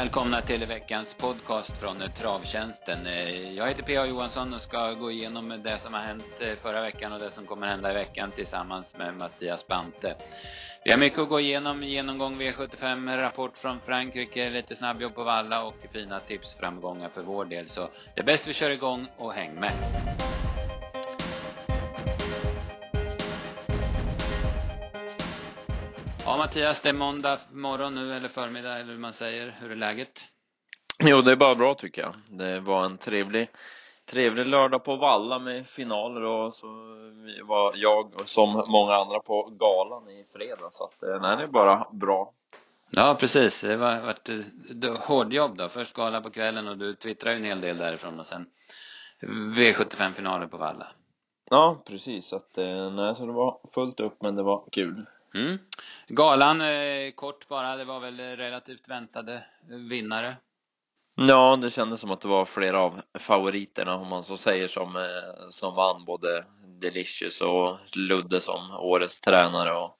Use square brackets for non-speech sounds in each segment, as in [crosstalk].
välkomna till veckans podcast från Travtjänsten. Eh, jag heter P.A. Johansson och ska gå igenom det som har hänt eh, förra veckan och det som kommer hända i veckan tillsammans med Mattias Bante. Vi har mycket att gå igenom. Genomgång V75, rapport från Frankrike, lite snabbjobb på Valla och fina tipsframgångar för vår del. Så det är bäst vi kör igång och häng med. Ja Mattias, det är måndag morgon nu eller förmiddag eller hur man säger. Hur är läget? Jo, det är bara bra tycker jag. Det var en trevlig, trevlig lördag på Valla med finaler och så var jag som många andra på galan i fredags. Så att, eh, nej, det är bara bra. Ja, precis. Det var varit hårdjobb då. Först gala på kvällen och du twittrade en hel del därifrån och sen V75-finaler på Valla. Ja, precis. Så att, eh, nej, så det var fullt upp men det var kul. Mm. Galan, eh, kort bara, det var väl relativt väntade eh, vinnare? Ja, det kändes som att det var flera av favoriterna om man så säger som, eh, som vann både Delicious och Ludde som årets tränare och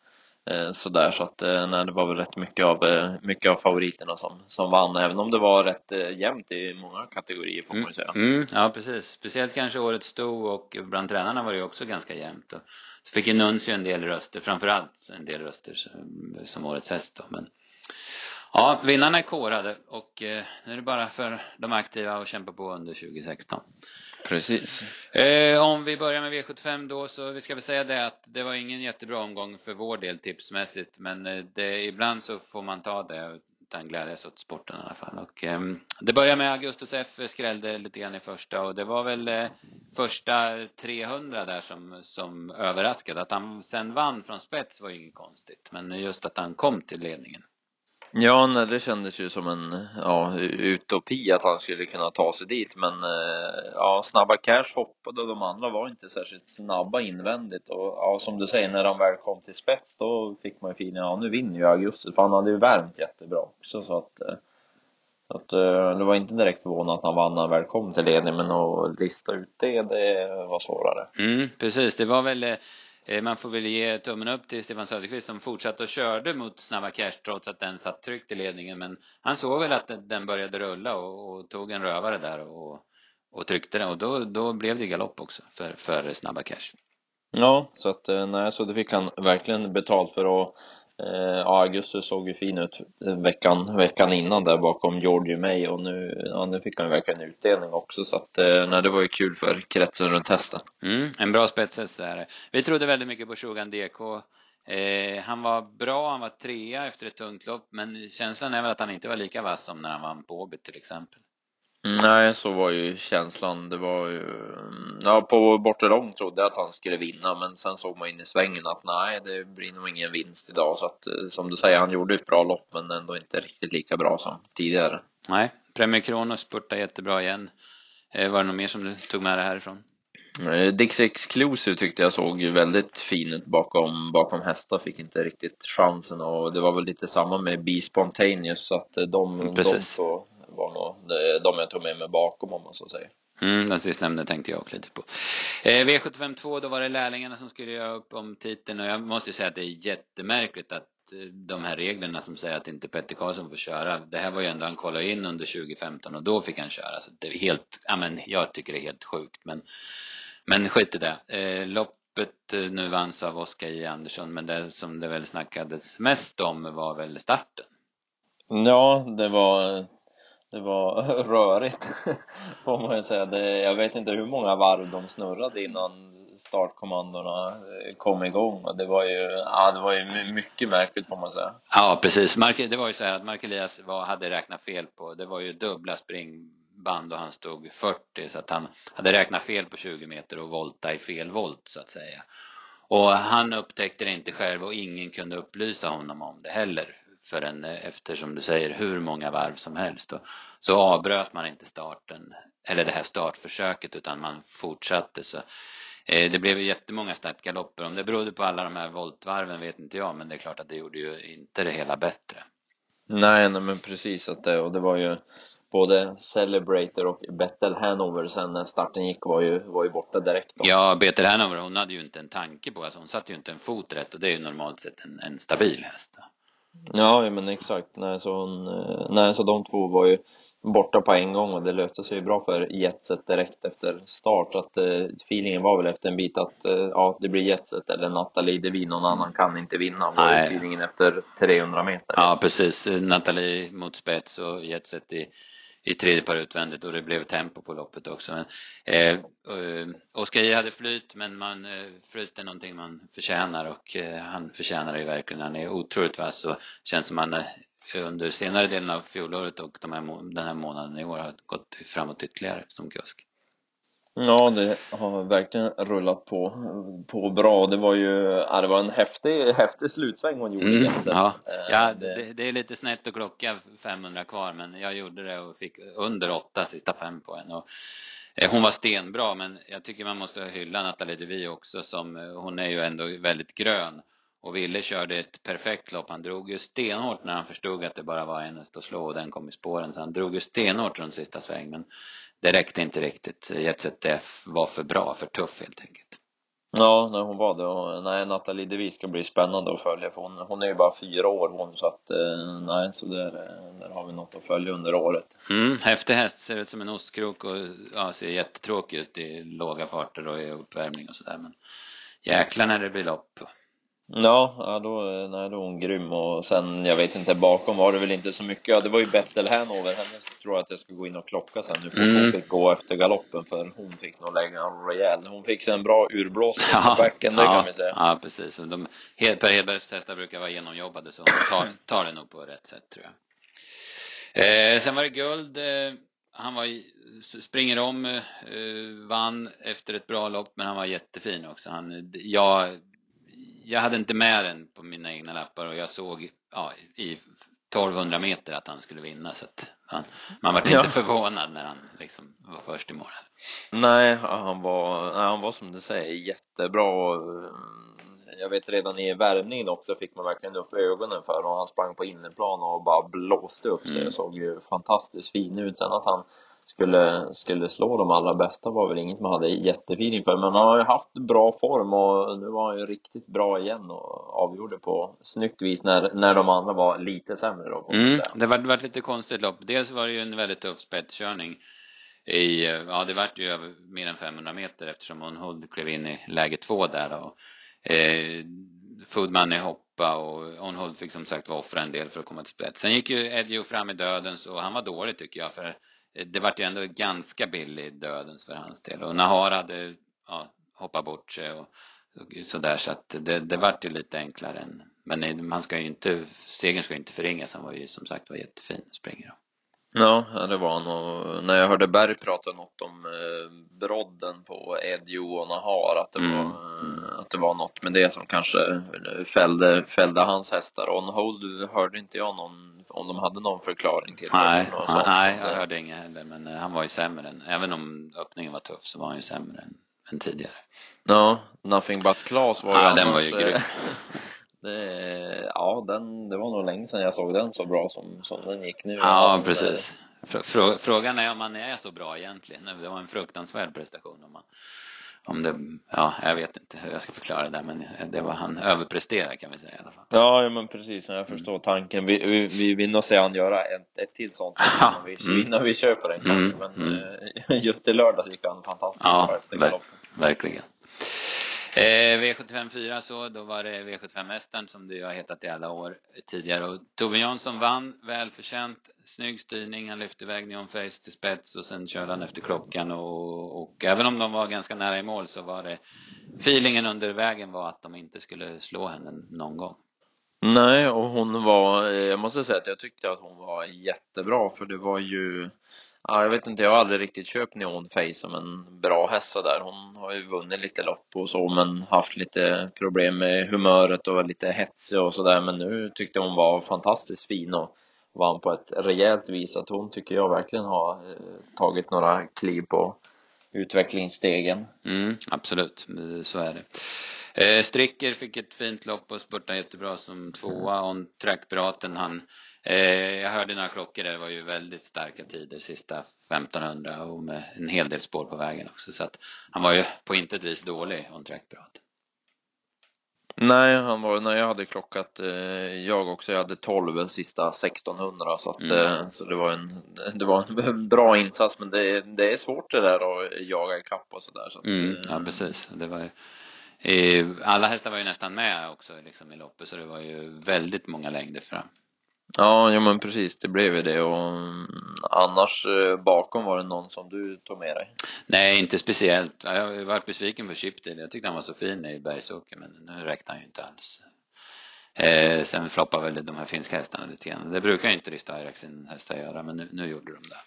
Eh, sådär så att eh, nej, det var väl rätt mycket av, eh, mycket av favoriterna som, som vann även om det var rätt jämnt i många kategorier får man ju säga. Mm, mm, ja precis. Speciellt kanske årets sto och bland tränarna var det ju också ganska jämnt. Och så fick ju Nuncio en del röster, framförallt en del röster som, som årets häst då. Men ja, vinnarna är korade och eh, nu är det bara för de aktiva att kämpa på under 2016. Precis. Eh, om vi börjar med V75 då så vi ska väl säga det att det var ingen jättebra omgång för vår del tipsmässigt men eh, det, ibland så får man ta det utan glädjas åt sporten i alla fall. Och eh, det börjar med Augustus F skrällde lite grann i första och det var väl eh, första 300 där som, som överraskade. Att han sen vann från spets var ju inget konstigt. Men just att han kom till ledningen. Ja, nej, det kändes ju som en ja, utopi att han skulle kunna ta sig dit men eh, ja, snabba cash hoppade och de andra var inte särskilt snabba invändigt och ja, som du säger när de väl kom till spets då fick man ju feelingen, ja nu vinner ju Augustus för han hade ju värmt jättebra också så att eh, så att eh, det var inte direkt förvånande att han vann när han väl kom till ledning men att lista ut det, det var svårare. Mm, precis. Det var väl Eh, Eh, man får väl ge tummen upp till Stefan Söderqvist som fortsatte och körde mot Snabba Cash trots att den satt tryggt i ledningen. Men han såg väl att den började rulla och, och tog en rövare där och, och tryckte den och då, då blev det galopp också för, för Snabba Cash. Ja, så att eh, nej, så det fick han verkligen betalt för och Eh, ja, Augustus såg ju fin ut veckan, veckan innan där bakom Georgie May och nu, ja, nu fick han ju verkligen utdelning också så att, eh, nej, det var ju kul för kretsen runt hästen. Mm, en bra spetshäst där. Vi trodde väldigt mycket på Shogan DK. Eh, han var bra, han var trea efter ett tungt lopp, men känslan är väl att han inte var lika vass som när han vann på Åby till exempel. Nej, så var ju känslan. Det var ju, ja på bortre lång trodde jag att han skulle vinna men sen såg man in i svängen att nej, det blir nog ingen vinst idag så att eh, som du säger, han gjorde ett bra lopp men ändå inte riktigt lika bra som tidigare. Nej, Premier Kronos spurtade jättebra igen. Eh, var det något mer som du tog med dig härifrån? Eh, Dix Exclusive tyckte jag såg väldigt fin ut bakom, bakom hästar, fick inte riktigt chansen och det var väl lite samma med Be Spontaneous så att de, Precis. de så var nog de jag tog med mig bakom om man så säger. Mm, den sistnämnda tänkte jag också lite på. Eh, V75 2, då var det lärlingarna som skulle göra upp om titeln och jag måste säga att det är jättemärkligt att eh, de här reglerna som säger att inte Petter Karlsson får köra. Det här var ju ändå, han kollade in under 2015 och då fick han köra. Så det är helt, ja men jag tycker det är helt sjukt men, men skit i det. Eh, loppet eh, nu vanns av Oskar J Andersson men det som det väl snackades mest om var väl starten. Ja, det var det var [laughs] rörigt får man ju säga. Det, jag vet inte hur många varv de snurrade innan startkommandona eh, kom igång och det var ju, ja det var ju mycket märkligt får man säga. Ja precis. Mark, det var ju så här att Mark Elias var, hade räknat fel på, det var ju dubbla springband och han stod 40 så att han hade räknat fel på 20 meter och volta i fel volt så att säga. Och han upptäckte det inte själv och ingen kunde upplysa honom om det heller förrän efter, som du säger, hur många varv som helst. Och så avbröt man inte starten, eller det här startförsöket, utan man fortsatte. Så eh, det blev ju jättemånga startgalopper. Om det berodde på alla de här voltvarven vet inte jag, men det är klart att det gjorde ju inte det hela bättre. Nej, nej men precis att det, och det var ju både Celebrator och Bettel Hanover sen när starten gick var ju, var ju borta direkt då. Ja, Bettel Hanover hon hade ju inte en tanke på, alltså hon satte ju inte en fot rätt och det är ju normalt sett en, en stabil häst. Ja, men exakt. Nej, så hon, nej, så de två var ju borta på en gång och det löste sig ju bra för Jetset direkt efter start så att eh, feelingen var väl efter en bit att eh, ja, det blir Jetset eller Nathalie Devin, någon annan kan inte vinna var feelingen efter 300 meter. Ja, precis. Nathalie mot spets och Jetset i, i tredje par utvändigt och det blev tempo på loppet också. Men, eh, eh, Oskar J hade flyt men man, eh, flyt är någonting man förtjänar och eh, han förtjänar det ju verkligen. Han är otroligt vass och känns som han eh, under senare delen av fjolåret och de här, må- den här månaden i år har gått framåt ytterligare som kusk. Ja, det har verkligen rullat på, på bra. Det var ju, ja, det var en häftig, häftig slutsväng hon gjorde Mm, ja, Eh, ja det- det, är lite snett att klocka 500 kvar men jag gjorde det och fick under åtta sista fem på en och eh, hon var stenbra men jag tycker man måste hylla Nathalie Devi också som, eh, hon är ju ändå väldigt grön och Ville körde ett perfekt lopp. Han drog ju stenhårt när han förstod att det bara var en häst att slå och den kom i spåren. Så han drog ju stenhårt runt sista sväng men det räckte inte riktigt. Jetset F var för bra, för tuff helt enkelt. Ja, nej, hon var det och nej, Nathalie Devi ska bli spännande att följa för hon, hon är ju bara fyra år hon så att eh, nej, så där, eh, där har vi något att följa under året. Mm, häftig häst, ser ut som en ostkrok och ja, ser jättetråkig ut i låga farter och i uppvärmning och sådär men jäklar när det blir lopp. Ja, ja då, nej, då är hon grym och sen, jag vet inte, bakom var det väl inte så mycket. Ja, det var ju Bettel Hanover, henne tror jag att jag ska gå in och klocka sen nu för Mm. hon fick gå efter galoppen för hon fick nog lägga en rejäl, hon fick sig en bra urblåsning Ja, på backen, det ja, kan vi säga. Ja, precis. De, Per Hedbergs hästar brukar vara genomjobbade så hon tar, tar det nog på rätt sätt tror jag. Eh, sen var det guld. Eh, han var, springer om, eh, vann efter ett bra lopp men han var jättefin också. Han, jag, jag hade inte med den på mina egna lappar och jag såg, ja, i 1200 meter att han skulle vinna så att han, man var inte Ja. förvånad när han liksom var först i mål. Nej, han var, nej, han var som du säger jättebra och, eh, jag vet redan i värmningen också fick man verkligen upp ögonen för honom. Han sprang på innerplan och bara blåste upp sig. Mm. Såg ju fantastiskt fin ut. Sen att han skulle, skulle slå de allra bästa var väl inget man hade jättefeeling för. Men han har ju haft bra form och nu var han ju riktigt bra igen och avgjorde på snyggt vis när, när de andra var lite sämre då. Mm, det var, det var ett lite konstigt lopp. Dels var det ju en väldigt tuff spetskörning i, ja det vart ju över mer än 500 meter eftersom Onhold klev in i läge två där och eh, Foodmoney hoppa och Onhold fick som sagt offra en del för att komma till spets. Sen gick ju Edjo fram i dödens och han var dålig tycker jag för det vart ju ändå ganska billig dödens för hans del och Nahar hade, ja, hoppat bort sig och och sådär så att det, det vart ju lite enklare än, men man ska ju inte, segern ska ju inte förringas. Han var ju som sagt var jättefin springare. Ja, det var han och när jag hörde Berg prata något om eh, brodden på Edjo och Nahar att det Mm. var eh, att det var något med det som kanske fällde, fällde hans hästar. On hold hörde inte jag någon om de hade någon förklaring till Nej, det. nej, jag hörde inget heller men eh, han var ju sämre än, även om öppningen var tuff så var han ju sämre än, än tidigare. Ja, Nothing But Class var ju Ja, den annars, var ju grym. [laughs] det, ja, den, det var nog länge sedan jag såg den så bra som, som den gick nu. Ja, precis. Frå- frå- Frågan är om han är så bra egentligen. Det var en fruktansvärd prestation om man, om det, ja, jag vet inte hur jag ska förklara det där men det var han överpresterar kan vi säga i alla fall. Ja, ja men precis, jag förstår tanken. Vi, vi, vi vill nog se han göra ett, ett till sånt Ja, innan, vi, mm. innan vi köper den kanske. Mm, Men mm. eh, [laughs] just i lördags gick han fantastiskt Ja, bra efter ver- galoppen. verkligen. Eh, V75 4 så, då var det V75-mästaren som det har hetat i alla år tidigare och Tove Jansson vann, välförtjänt, snygg styrning, han lyfte iväg Neon Face till spets och sen körde han efter klockan och, och även om de var ganska nära i mål så var det feelingen under vägen var att de inte skulle slå henne någon gång. Nej, och hon var, eh, jag måste säga att jag tyckte att hon var jättebra för det var ju Ja, jag vet inte, jag har aldrig riktigt köpt Neon Face som en bra häst där. Hon har ju vunnit lite lopp och så men haft lite problem med humöret och var lite hetsig och sådär men nu tyckte hon var fantastiskt fin och vann på ett rejält vis att hon tycker jag verkligen har eh, tagit några kliv på utvecklingsstegen. Mm, absolut, så är det. Eh, Stricker fick ett fint lopp och spurtade jättebra som tvåa. On track-piraten han, jag hörde några klockor där, det var ju väldigt starka tider sista 1500 och med en hel del spår på vägen också. Så att han var ju på intet vis dålig, On track-piraten. Nej, han var, när jag hade klockat, eh, jag också, jag hade 12 sista 1600 så att, Mm. eh, så det var en, det var [laughs] en bra insats men det, det är svårt det där att jaga ikapp och sådär så att, Mm, eh, ja precis. Det var ju, eh, alla hästar var ju nästan med också liksom i loppet så det var ju väldigt många längder fram. Ja, ja men precis, det blev ju det och mm, annars eh, bakom var det någon som du tog med dig? Nej, inte speciellt. Jag har varit besviken på Chipdale. Jag tyckte han var så fin i Bergsåker men nu räckte han ju inte alls. Eh, sen floppar väl de här finska hästarna lite grann. Det brukar ju inte sin hästar göra men nu, nu gjorde de det.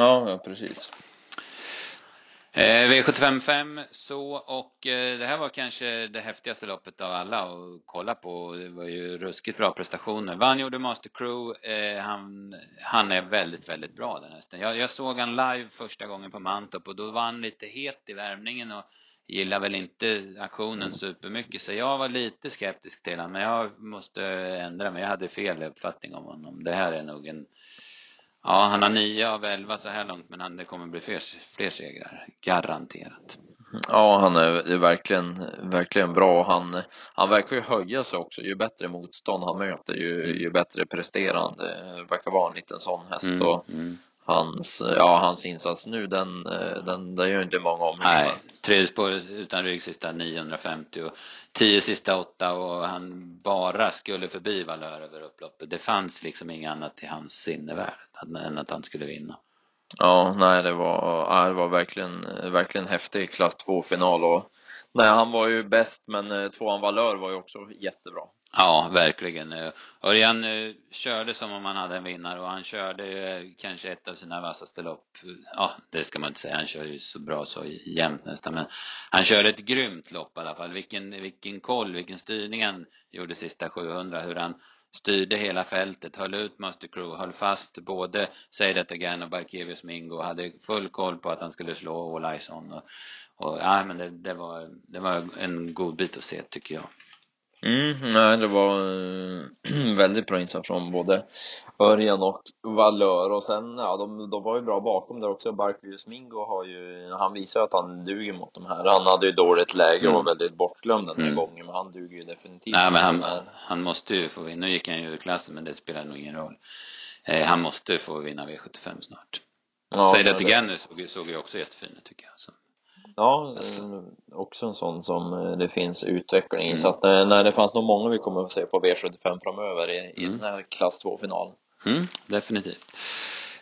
Ja, ja precis. Eh, V755 så och eh, det här var kanske det häftigaste loppet av alla att kolla på. Det var ju ruskigt bra prestationer. Vann gjorde Master Crew. Eh, han, han är väldigt, väldigt bra den hästen. Jag, jag såg han live första gången på Mantorp och då var han lite het i värmningen och gillar väl inte aktionen supermycket så jag var lite skeptisk till honom men jag måste ändra mig. Jag hade fel uppfattning om honom. Det här är nog en Ja, han har nio av elva så här långt men han, det kommer bli fler, fler segrar. Garanterat. Ja, han är, är verkligen, verkligen bra. Han, han verkar ju höja sig också. Ju bättre motstånd han möter, ju, ju bättre presterande. Verkar vara en liten sån häst Mm, och mm. Hans, ja hans insats nu den, eh, den, den gör inte många om. Nej, tredje spår utan rygg sista 950 och tio sista åtta och han bara skulle förbi Valör över upploppet. Det fanns liksom inget annat i hans sinnevärld än att han skulle vinna. Ja, nej det var, ja, det var verkligen, verkligen häftig klass 2 final och nej han var ju bäst men eh, tvåan Valör var ju också jättebra. Ja, verkligen. Örjan eh, körde som om han hade en vinnare och han körde eh, kanske ett av sina vassaste lopp. Ja, det ska man inte säga. Han kör ju så bra så jämnt nästan. Men han körde ett grymt lopp i alla fall. Vilken, vilken koll, vilken styrning han gjorde sista 700. Hur han styrde hela fältet, höll ut Master Crew, höll fast både Say That Again och Barkevius Mingo. Hade full koll på att han skulle slå All Eyes On. Och, och ja, men det, det var, det var en god bit att se tycker jag. Mm, nej det var eh, [clears throat] väldigt bra insats från både Örjan och Valör och sen, ja de, de var ju bra bakom där också. Barkvius Mingo har ju, han visar att han duger mot de här. Han hade ju dåligt läge och var Mm. väldigt bortglömd den här Mm. gången men han duger ju definitivt. Nej men han, han måste ju få vinna. Nu gick han ju ur klassen men det spelar nog ingen roll. Eh, han måste ju få vinna V75 snart. Ja, Säg det till Ganner såg, ju- såg ju också jättefin ut tycker jag. Så. Ja, eh, också en sån som eh, det finns utveckling i. Mm. Så att eh, nej, det fanns nog många vi kommer att se på V75 framöver i, i Mm. den här klass 2-finalen. Mm, definitivt.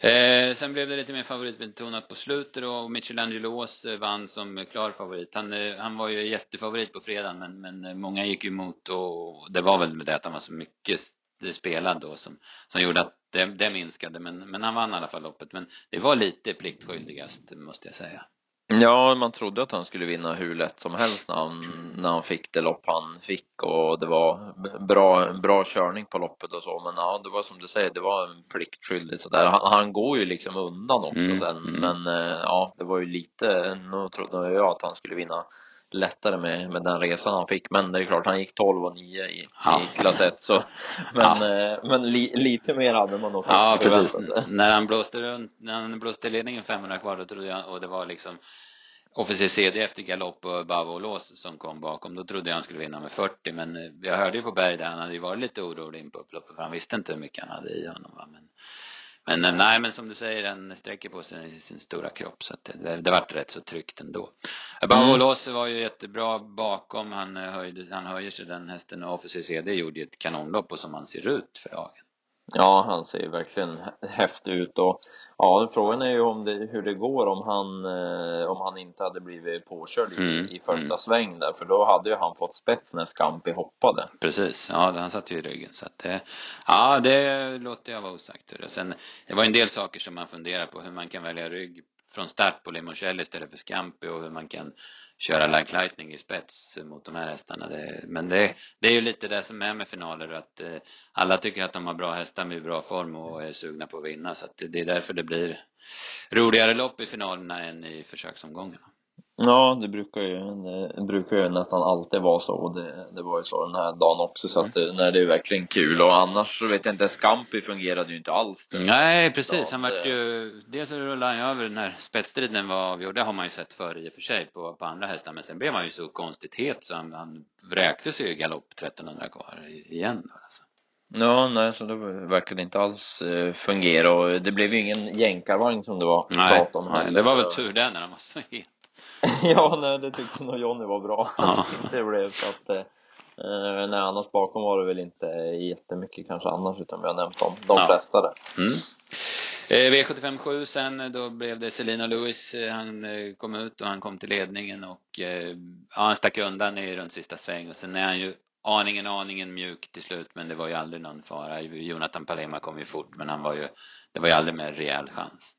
Eh, sen blev det lite mer favoritbetonat på slutet då och Michelangelo Ås vann som klar favorit. Han, eh, han var ju jättefavorit på fredagen men, men många gick emot och det var väl med det att han var så mycket spelad då som, som gjorde att det, det minskade men, men han vann i alla fall loppet. Men det var lite pliktskyldigast måste jag säga. Ja, man trodde att han skulle vinna hur lätt som helst när han, när han fick det lopp han fick och det var bra, bra körning på loppet och så men ja, det var som du säger, det var en pliktskyldig sådär. Han, han går ju liksom undan också Mm, sen mm. men eh, ja, det var ju lite, nu trodde jag att han skulle vinna lättare med, med den resan han fick men det är klart han gick 12 och 9 i, Ja. i klass 1 så men, eh, men li, lite mer hade man nog Ja, precis. sig. När han blåste runt, när han blåste ledningen 500 kvar, då trodde jag, och det var liksom Officer CD efter galopp och Bavo och Lås som kom bakom, då trodde jag han skulle vinna med 40 men eh, jag hörde ju på Berg där han hade ju varit lite orolig in på upploppet för han visste inte hur mycket han hade i honom va? men men eh, nej men som du säger, den sträcker på sig i sin stora kropp så att det, det, det vart rätt så tryggt ändå. Bavo och Mm. Var ju jättebra bakom, han eh, höjde, han höjer sig den hästen och Officer CD gjorde ju ett kanonlopp och som han ser ut för dagen. Ja, han ser ju verkligen hä- [laughs] häftig ut och ja, frågan är ju om det, hur det går om han, eh, om han inte hade blivit påkörd i, Mm, i första mm. sväng där, för då hade ju han fått spets när Scampi hoppade. Precis, ja han satt ju i ryggen så att det, ja det låter jag vara osagt. hörru. Sen, det var en del saker som man funderar på, hur man kan välja rygg från start på Limoncello istället för Scampi och hur man kan köra Like Lightning i spets mot de här hästarna. Det, men det, det är ju lite det som är med finaler att eh, alla tycker att de har bra hästar med bra form och är sugna på att vinna så att det, det är därför det blir roligare lopp i finalerna än i försöksomgångarna. Ja, det brukar ju, det brukar ju nästan alltid vara så och det, det var ju så den här dagen också så att det, nej, det är verkligen kul och annars så vet jag inte, Scampi fungerade ju inte alls. Nej, precis. Han vart det- ju, dels så rullade han ju över den här spetsstriden var avgjord. Det har man ju sett förr i och för sig på, på andra hästar. Men sen blev han ju så konstigt het så han, han vräkte sig i galopp 1300 kvar igen då alltså. Ja, nej, så det verkade inte alls eh, fungera och det blev ju ingen jänkarvagn som det var Nej, prat om nej, heller. det var väl tur det när han var så het. [laughs] ja, nej, det tyckte nog Johnny var bra. Ja. [laughs] det blev så att eh, eh, nej, annars bakom var det väl inte jättemycket kanske annars utan vi har nämnt dem, de Ja. flesta där. Mm. Eh, V75 7 sen, då blev det Selina Lewis, eh, han kom ut och han kom till ledningen och eh, han stack undan i runt sista sväng och sen är han ju aningen, aningen mjuk till slut men det var ju aldrig någon fara. Jonathan Palema kom ju fort men han var ju, det var ju aldrig en rejäl chans.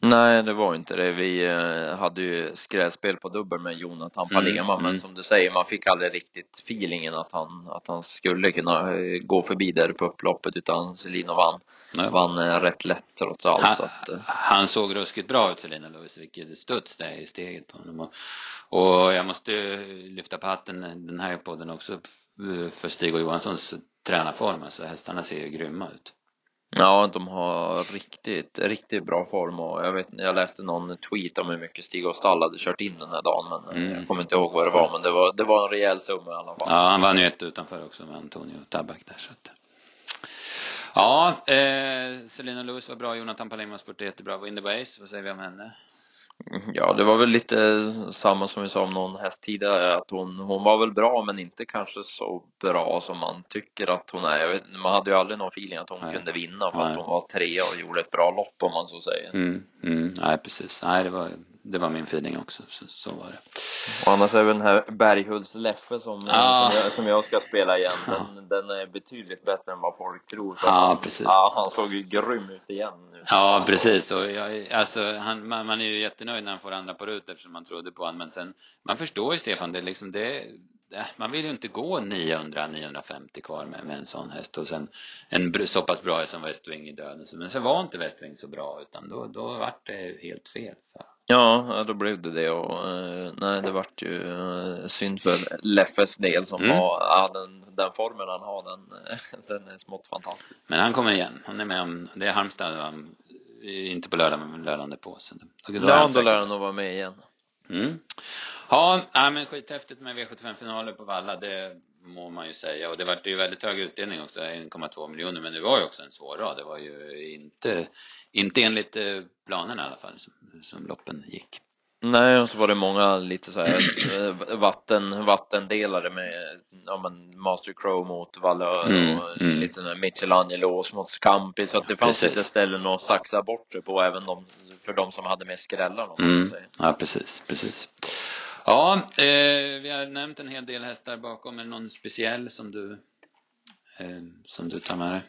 Nej, det var inte det. Vi eh, hade ju skrädspel på dubbel med Jonathan Mm, Palema, men mm. som du säger, man fick aldrig riktigt feelingen att han, att han skulle kunna eh, gå förbi där på upploppet, utan Selina vann, vann eh, rätt lätt trots allt. Han, så att, han såg ruskigt bra ut Selina Lewis, vilket studs det är i steget på honom. Och, jag måste lyfta på hatten den här podden också för Stig och Johanssons tränarform. Alltså hästarna ser ju grymma ut. Ja, de har riktigt, riktigt bra form och jag vet jag läste någon tweet om hur mycket Stig och Stall hade kört in den här dagen, men eh, Mm. jag kommer inte ihåg vad det var, men det var, det var en rejäl summa i alla fall. Ja, han vann ju ett utanför också med Antonio Tabak där så att. Ja, eh, Selina Lewis var bra, Jonathan Palema spurtade jättebra. Windy Ways, vad säger vi om henne? Ja, det var väl lite samma som vi sa om någon häst tidigare, att hon, hon var väl bra men inte kanske så bra som man tycker att hon är. Vet, man hade ju aldrig någon feeling att hon Nej. kunde vinna fast Nej. hon var trea och gjorde ett bra lopp om man så säger. Mm, mm, nej precis. Nej, det var, det var min feeling också. Så, så var det. Och annars är väl den här Berghults Leffe som, Ja. som, jag, som jag ska spela igen, den, den är betydligt bättre än vad folk tror. För Ja, han, precis. Ja, han såg ju grym ut igen nu. Ja, precis. Och jag, alltså, han, man, man är ju jättenöjd när han får andra på rut eftersom man trodde på honom. Men sen, man förstår ju Stefan, det är liksom det, det man vill ju inte gå 900-950 kvar med, med en sån häst. Och sen en så pass bra häst som Westwing i döden. Men sen var inte Westwing så bra utan då, då vart det helt fel. Så. Ja, då blev det det och eh, nej, det vart ju eh, synd för Leffes del som Mm. har, ja, den, den formen han har, den, [laughs] den är smått fantastisk. Men han kommer igen. Han är med om, det är Halmstad, va? inte på lördag men lördagen på sen. Då, då är Ja, då lär han nog vara med igen. Mm. Ja, ja men skithäftigt med V75-finaler på Valla, det må man ju säga. Och det vart ju väldigt hög utdelning också, 1,2 miljoner. Men det var ju också en svår rad. Det var ju inte, inte enligt eh, planerna i alla fall, som, som loppen gick. Nej, och så var det många lite så här eh, vatten, vattendelare med, ja men Master Crow mot Valör Mm, och mm. lite sån här Michelangelo mot Scampi så att det fanns Precis. lite ställen att saxa bort sig på även de, för de som hade med skrällar om man Mm. så säger. Ja, precis, precis. Ja, eh, vi har nämnt en hel del hästar bakom. Är det någon speciell som du, eh, som du tar med dig?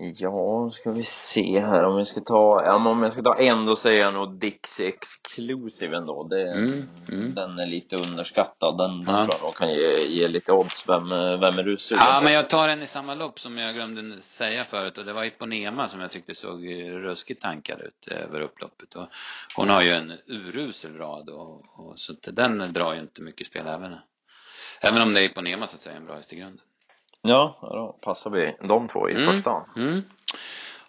Ja, ska vi se här om vi ska ta, ja men om jag ska ta en då säger jag nog Dixie Exclusive ändå. Det, Mm, mm. Den är lite underskattad. Den, den Ja. tror jag nog kan ge, ge lite odds. Vem, eh, vem är du sugen Ja, men jag tar en i samma lopp som jag glömde säga förut och det var Iponema som jag tyckte såg eh, ruskigt tankad ut över upploppet och hon har ju en urusel rad och, och så den drar ju inte mycket spel även även om det är Iponema så att säga en bra häst i grunden. Ja, då passar vi de två i Mm. första. Mm.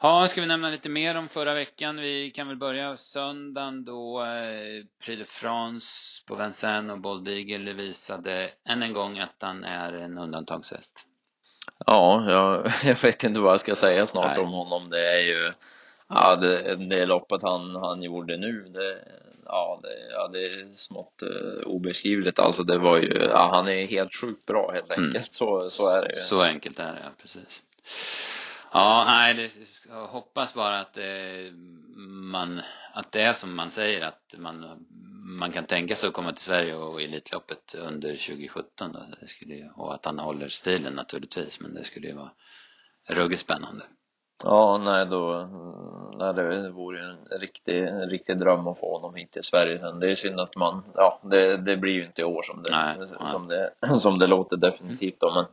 Ja, ska vi nämna lite mer om förra veckan? Vi kan väl börja söndagen då eh, Prix de France på Vincennes och Bold Eagle visade än en gång att han är en undantagshäst. Ja, jag, [laughs] jag vet inte vad jag ska säga snart Nej. om honom. Det är ju, ja det, det loppet han, han gjorde nu, det, ja det, ja det är smått uh, obeskrivligt. Alltså det var ju, ja han är helt sjukt bra helt Mm. enkelt. Så, så är det ju. Så enkelt är det, ja, precis. Ja, nej, det, jag hoppas bara att det, man, att det är som man säger, att man, man kan tänka sig att komma till Sverige och Elitloppet under 2017 då. Det skulle ju, och att han håller stilen naturligtvis, men det skulle ju vara ruggigt spännande. Ja, nej då, nej det vore en riktig, en riktig dröm att få honom hit till Sverige sen. Det är synd att man, ja det, det blir ju inte i år som det, Nej, nej. som det, [clears throat] som det låter definitivt då men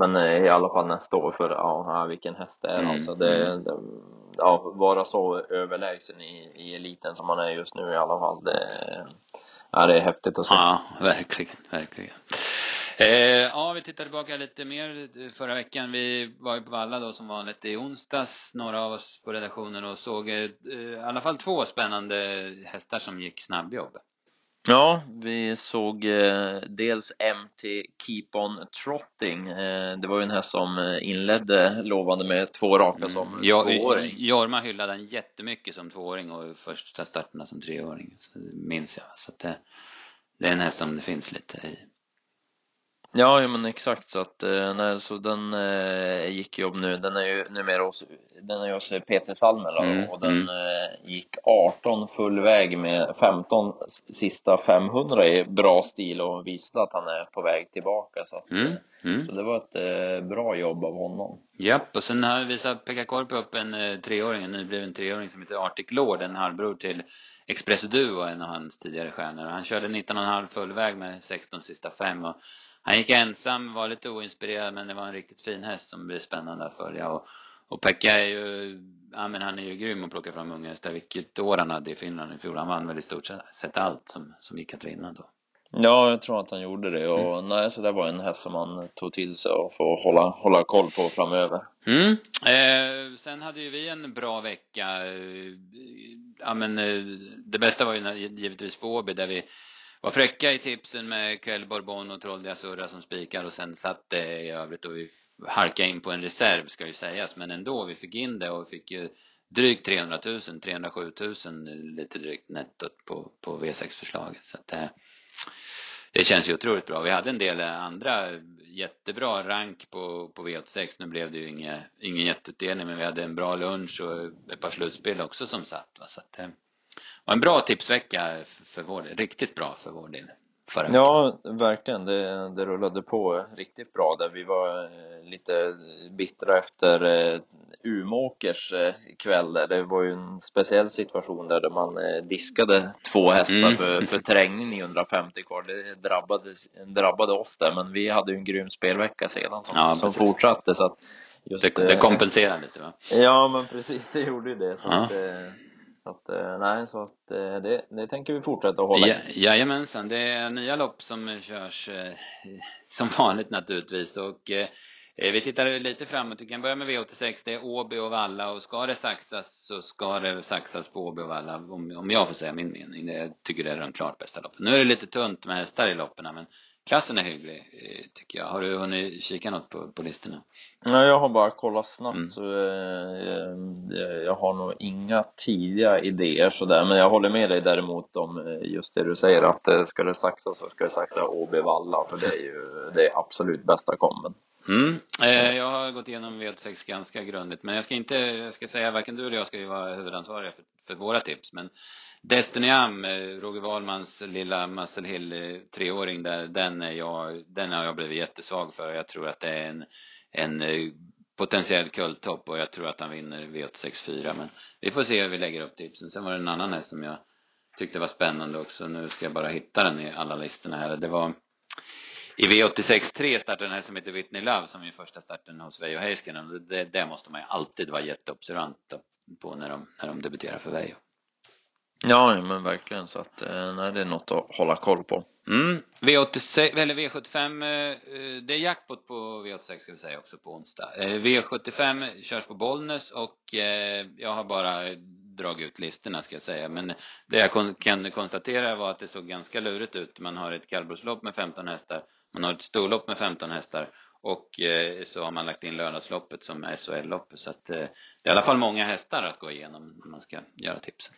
men eh, i alla fall nästa år för ja, ja vilken häst det är Mm, alltså det, det, ja vara så överlägsen i, i eliten som man är just nu i alla fall det ja, det är häftigt att se. Ja, verkligen, verkligen. Eh, ja, vi tittar tillbaka lite mer förra veckan. Vi var ju på Valla då som vanligt i onsdags, några av oss på redaktionen och såg eh, i alla fall två spännande hästar som gick snabbjobb. Ja, vi såg eh, dels MT Keep On Trotting. Eh, det var ju en häst som eh, inledde lovande med två raka mm. som ja, tvååring. Jorma hyllade den jättemycket som tvååring och första starterna som treåring. Så minns jag. Så att det, det är en häst som det finns lite i. Ja, ja men exakt så att, eh, nej, så den eh, gick jobb nu, den är ju numera hos, den är hos Peter Salmela mm, och den mm. eh, gick 18 full väg med 15 sista 500 i bra stil och visade att han är på väg tillbaka så att, mm, eh, mm. så det var ett eh, bra jobb av honom. Japp, och sen har visat Pekka Korpi upp en eh, treåring, en nybliven treåring som heter Arctic Lord, en halvbror till Expresso Duo, en av hans tidigare stjärnor. Han körde 19,5 full väg med 16 sista fem och han gick ensam, var lite oinspirerad men det var en riktigt fin häst som blir spännande att följa och och Pekka är ju, ja men han är ju grym att plocka fram unga hästar. Vilket år han hade i Finland i fjol. Han vann väl i stort sett allt som, som gick att vinna då. Ja, jag tror att han gjorde det och mm. nej, så det var en häst som han tog till sig och får hålla, hålla koll på framöver. Mm. Eh, sen hade ju vi en bra vecka. Eh, ja men eh, det bästa var ju givetvis på Åby där vi var fräcka i tipsen med Quell, Bourbon och Trolldia Surra som spikar och sen satt det i övrigt och vi halkade in på en reserv ska ju sägas men ändå vi fick in det och fick ju drygt 300 000, 307 000 lite drygt nettot på, på V6-förslaget så att det, det känns ju otroligt bra. Vi hade en del andra jättebra rank på, på V86. Nu blev det ju inget, ingen jätteutdelning men vi hade en bra lunch och ett par slutspel också som satt va. Så att eh, var en bra tipsvecka för vår del. Riktigt bra för vår del. Förra ja, verkligen. Det, det rullade på riktigt bra där. Vi var eh, lite bittra efter eh, Umåkers eh, kväll där. Det var ju en speciell situation där, där man diskade två hästar mm. för, för terrängen 950 kvar. Det drabbade, drabbade oss där, men vi hade ju en grym spelvecka sedan som, ja, som fortsatte så att just, det, det kompenserades va? Ja, men precis, det gjorde ju det. Så ja. att, så att, eh, nej, så att eh, det, det tänker vi fortsätta att hålla ja, Jajamensan, det är nya lopp som körs eh, som vanligt naturligtvis och vi tittar lite framåt. Vi kan börja med V86. Det är Åby och Valla och ska det saxas så ska det saxas på Åby och Valla om, om jag får säga min mening. Det, jag tycker det är de klart bästa loppen. Nu är det lite tunt med hästar i loppen men klassen är hygglig, eh, tycker jag. Har du hunnit kika något på, på listorna? Nej, jag har bara kollat snabbt mm. så eh, eh, jag har nog inga tidiga idéer sådär men jag håller med dig däremot om eh, just det du säger att ska det saxas så ska det saxa Åby Valla för det är ju det är absolut bästa komben. Mm. Eh, jag har gått igenom V86 ganska grundligt men jag ska inte, jag ska säga varken du eller jag ska ju vara huvudansvariga för, för våra tips men Destiny Am, eh, Roger Wahlmans lilla Muscle Hill eh, treåring där, den är jag, den har jag blivit jättesvag för. Jag tror att det är en, en eh, potentiell kulttopp och jag tror att han vinner V864 men vi får se hur vi lägger upp tipsen. Sen var det en annan häst som jag tyckte var spännande också. Nu ska jag bara hitta den i alla listorna här. Det var i V86 3 startade den här som heter Whitney Love som är första starten hos Veijo Heiskanen. Det, det måste man ju alltid vara jätteobservant på när de, när de debuterar för Veijo. Ja, men verkligen så att, eh, nej, det är något att hålla koll på. Mm. V86, eller V75, eh, det är jackpot på V86 ska vi säga också på onsdag. Eh, V75 körs på Bollnäs och jag har bara dragit ut listorna ska jag säga. Men det jag kan konstatera var att det såg ganska lurigt ut. Man har ett kallblodslopp med 15 hästar. Man har ett storlopp med 15 hästar. Och eh, så har man lagt in lördagsloppet som SHL-loppet. Så att eh, det är i alla fall många hästar att gå igenom när man ska göra tipsen.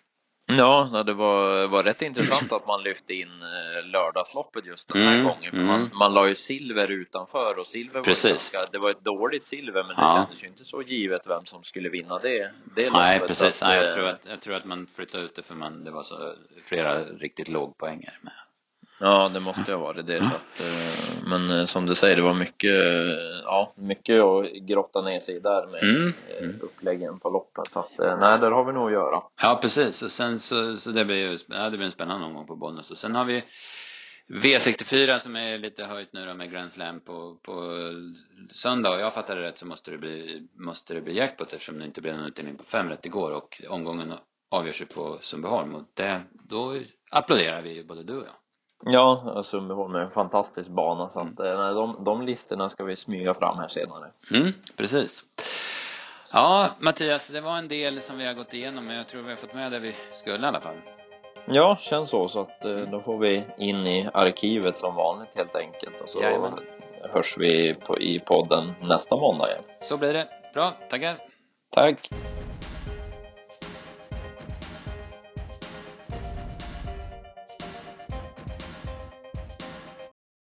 Ja, det var, var rätt intressant att man lyfte in eh, lördagsloppet just den här mm, gången. För mm. man, man la ju silver utanför och silver Precis. var ganska, det var ett dåligt silver men det ja. kändes ju inte så givet vem som skulle vinna det, det loppet. Nej, precis. Att, Nej, jag eh, tror att, jag tror att man flyttade ut det för man, det var så flera riktigt lågpoängare med. Ja, det måste ha varit det. Så att, eh, men eh, som du säger, det var mycket, eh, ja, mycket att grotta ner sig där med mm. mm. uppläggen på loppen. Så att, nej, där har vi nog att göra. Ja, precis. Och sen så, så det blir ju, ja, det blir en spännande omgång på Bollnäs. Och sen har vi V64 som är lite höjt nu då med Grand Slam på, på söndag. Och jag fattar det rätt så måste det bli, måste det bli jackpot eftersom det inte blev någon utdelning på fem rätt igår och omgången avgörs ju på Sundbyholm och det, då applåderar vi både du och jag. Ja, Sundbyholm är en fantastisk bana så att mm. de, de listorna ska vi smyga fram här senare. Mm, precis. Ja, Mattias, det var en del som vi har gått igenom, men jag tror vi har fått med det vi skulle i alla fall. Ja, känns så. Så att eh, då får vi in i arkivet som vanligt helt enkelt. Och så Jajamän. hörs vi på, i podden nästa måndag igen. Så blir det. Bra, tackar. Tack.